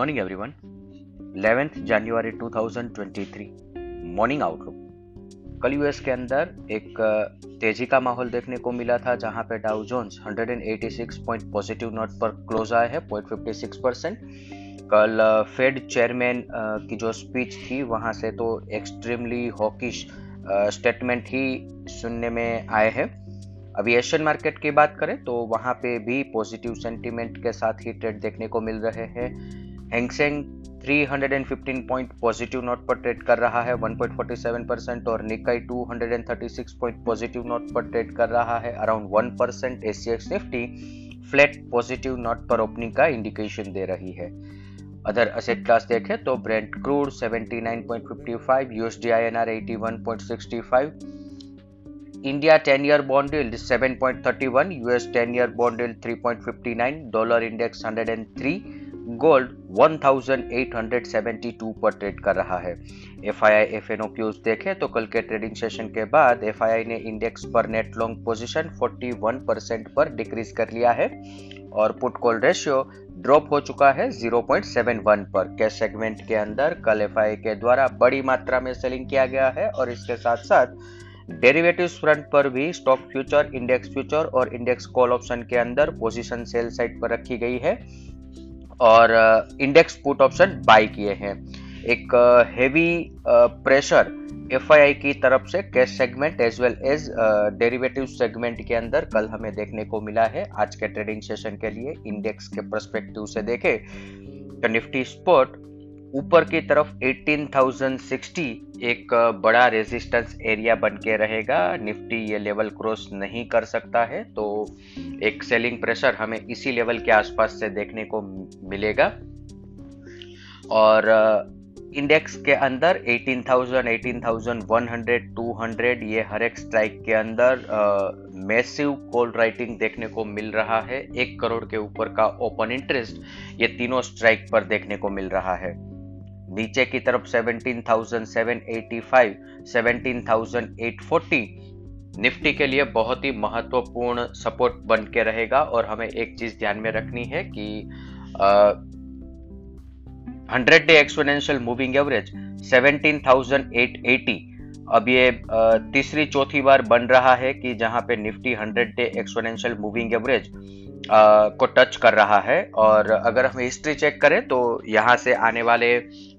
Morning everyone 11th जनवरी 2023 morning outlook कल US के अंदर एक तेज़ी का माहौल देखने को मिला था, जहाँ पे Dow Jones 186 point positive note पर क्लोज आए हैं 0.56 परसेंट कल फेड चेयरमैन की जो स्पीच थी, वहाँ से तो एक्सट्रीमली हॉकिश स्टेटमेंट ही सुनने में आए हैं। अभी एशियन मार्केट की बात करें तो वहाँ पे भी पॉजिटिव सेंटीमेंट के साथ ही ट्रेड देखने को मिल रहे हैं। Hang Seng 315 point positive note पर ट्रेड कर रहा है 1.47 परसेंट और निकाई 236 पॉइंट पॉजिटिव नोट पर ट्रेड कर रहा है around 1 percent SGX Nifty flat positive note पर ओपनिंग का इंडिकेशन दे रही है। अदर असेट क्लास देखें तो Brent crude 79.55 USD INR 81.65 India 10 year bond yield 7.31, US 10 year bond yield 3.59, dollar index 103, gold 1872 पर ट्रेड कर रहा है। F I I F N O cues देखें तो कल के ट्रेडिंग सेशन के बाद एफ़ आई आई ने इंडेक्स पर नेट लॉन्ग पोजीशन 41 परसेंट पर डिक्रीज कर लिया है और पुट कॉल रेशियो ड्रॉप हो चुका है 0.71 पर। कैश सेगमेंट के अंदर कल एफ़ आई के द्वारा बड़ी मात्रा में सेलिंग किया गया है और इसके साथ साथ डेरिवेटिव्स फ्रंट पर भी स्टॉक फ्यूचर इंडेक्स फ्यूचर और इंडेक्स कॉल ऑप्शन के अंदर पोजीशन सेल साइड पर रखी गई है। और इंडेक्स पुट ऑप्शन बाय किए हैं। एक हेवी प्रेशर एफआईआई की तरफ़ से cash segment as well as derivative segment के अंदर कल हमें देखने को मिला है। आज के ट्रेडिंग सेशन के लिए इंडेक्स के परस्पेक्टिव से देखें। तो निफ्टी स्पॉट ऊपर की तरफ़ 18,060 एक बड़ा रेजिस्टेंस एरिया बन के रहेगा। निफ्टी ये लेवल क्रॉस नहीं कर सकता है तो एक सेलिंग प्रेशर हमें इसी लेवल के आसपास से देखने को मिलेगा। और इंडेक्स के अंदर 18,000, 18,100, 200 ये हर एक स्ट्राइक के अंदर मैसिव कॉल राइटिंग देखने को मिल रहा है। एक करोड़ के ऊपर का ओपन इंटरेस्ट ये तीनों स्ट्राइक पर देखने को मिल रहा है। नीचे की तरफ़ 17,785, 17,840 निफ्टी के लिए बहुत ही महत्वपूर्ण सपोर्ट बन के रहेगा और हमें एक चीज़ ध्यान में रखनी है कि hundred day exponential moving average 17,880 अब ये तीसरी चौथी बार बन रहा है कि जहाँ पे Nifty 100 day exponential moving average को टच कर रहा है और अगर हम हिस्ट्री चेक करें तो यहाँ से आने वाले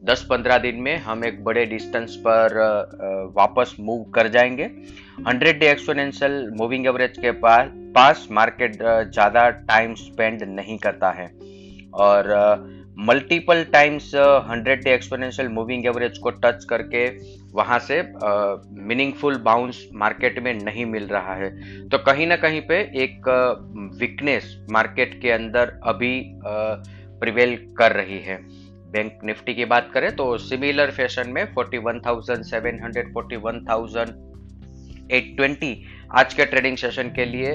10-15 दिन में हम एक बड़े डिस्टेंस पर वापस मूव कर जाएँगे। 100 डे एक्सपोनेंशियल मूविंग एवरेज के पास पास मार्केट ज़्यादा टाइम स्पेंड नहीं करता है। और multiple times hundred day exponential moving average को टच करके वहाँ से मीनिंगफुल बाउंस मार्केट में नहीं मिल रहा है। तो कहीं ना कहीं पे एक वीकनेस uh, मार्केट के अंदर अभी प्रिवेल uh, कर रही है। बैंक निफ्टी की बात करें तो सिमिलर फ़ैशन में 41,700 41,820 आज के ट्रेडिंग सेशन के लिए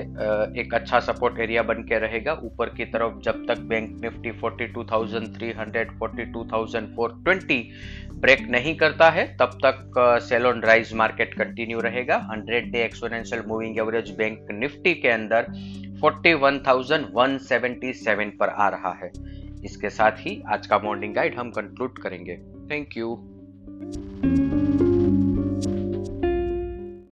एक अच्छा सपोर्ट एरिया बन के रहेगा। ऊपर की तरफ़ जब तक बैंक निफ्टी 42,300 42,420 ब्रेक नहीं करता है तब तक sell on rise market continue रहेगा। 100 day exponential moving average bank Nifty के अंदर 41,177 पर आ रहा है। इसके साथ ही आज का मॉर्निंग गाइड हम कंक्लूड करेंगे। Thank you